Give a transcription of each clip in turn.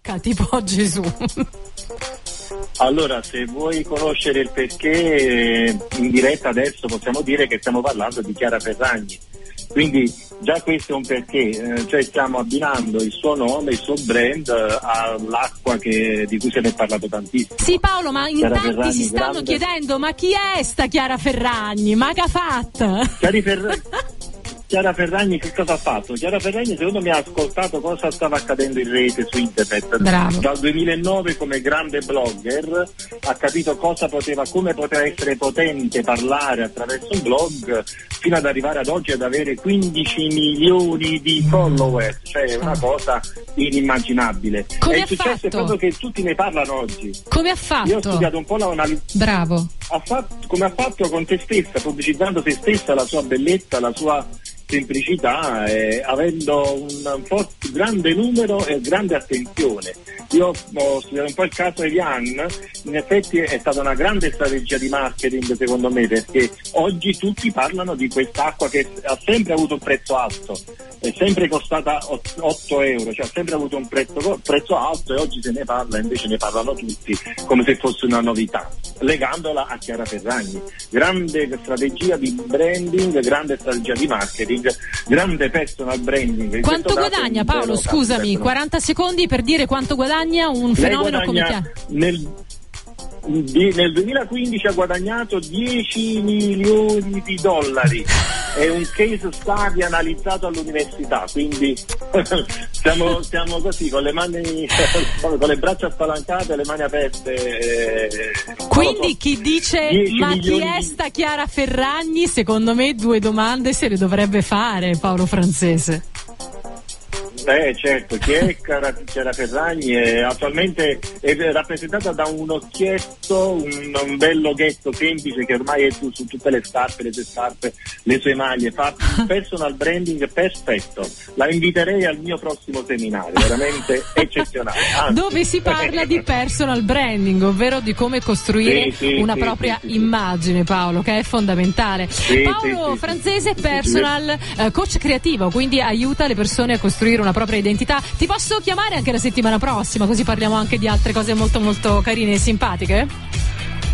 bocca, tipo Gesù. Allora, se vuoi conoscere il perché, in diretta adesso possiamo dire che stiamo parlando di Chiara Ferragni. Quindi già questo è un perché, eh, cioè stiamo abbinando il suo nome, il suo brand eh, all'acqua che, di cui se ne è parlato tantissimo. Sì Paolo, ma in Chiara tanti Ferragni, si stanno grande... chiedendo ma chi è sta Chiara Ferragni? Ma che ha fatto? Chiara Ferragni... Chiara Ferragni che cosa ha fatto? Chiara Ferragni secondo me ha ascoltato cosa stava accadendo in rete su internet. Bravo. Dal 2009 come grande blogger ha capito cosa poteva, come poteva essere potente parlare attraverso un blog fino ad arrivare ad oggi ad avere 15 milioni di follower, cioè una ah. cosa inimmaginabile. Come e il successo fatto? è proprio che tutti ne parlano oggi. Come ha fatto? Io ho studiato un po' la Bravo. Ha fatto, come ha fatto con te stessa, pubblicizzando se stessa, la sua bellezza, la sua semplicità e avendo un forte, grande numero e grande attenzione. Io ho studiato un po' il caso Evian, in effetti è stata una grande strategia di marketing secondo me perché oggi tutti parlano di quest'acqua che ha sempre avuto un prezzo alto, è sempre costata 8 euro, cioè ha sempre avuto un prezzo, prezzo alto e oggi se ne parla, invece ne parlano tutti come se fosse una novità, legandola a Chiara Ferragni. Grande strategia di branding, grande strategia di marketing grande personal branding. Quanto guadagna Paolo? Scusami, 40 secondi per dire quanto guadagna un fenomeno come chiama? Nel, nel 2015 ha guadagnato 10 milioni di dollari. È un case study analizzato all'università, quindi siamo, siamo, così con le mani, con le braccia spalancate e le mani aperte. Eh, quindi chi dice ma chi è sta Chiara Ferragni? Secondo me due domande se le dovrebbe fare Paolo Francese. Eh certo, chi è Chiara Ferragni è attualmente è rappresentata da un occhietto, un, un bel loghetto semplice che ormai è su, su, tutte le scarpe, le sue scarpe, le sue maglie, fa personal branding perfetto. La inviterei al mio prossimo seminario, veramente eccezionale. Anzi. Dove si parla di personal branding, ovvero di come costruire sì, sì, una sì, propria immagine, Paolo, che è fondamentale. Paolo Francese, personal eh, coach creativo, quindi aiuta le persone a costruire una propria identità. Ti posso chiamare anche la settimana prossima, così parliamo anche di altre cose molto molto carine e simpatiche?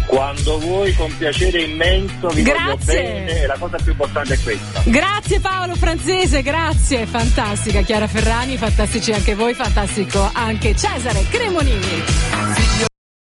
Quando vuoi, con piacere immenso, vi grazie. bene la cosa più importante è questa. Grazie Paolo Francese, grazie, fantastica Chiara Ferrani, fantastici anche voi, fantastico anche Cesare Cremonini.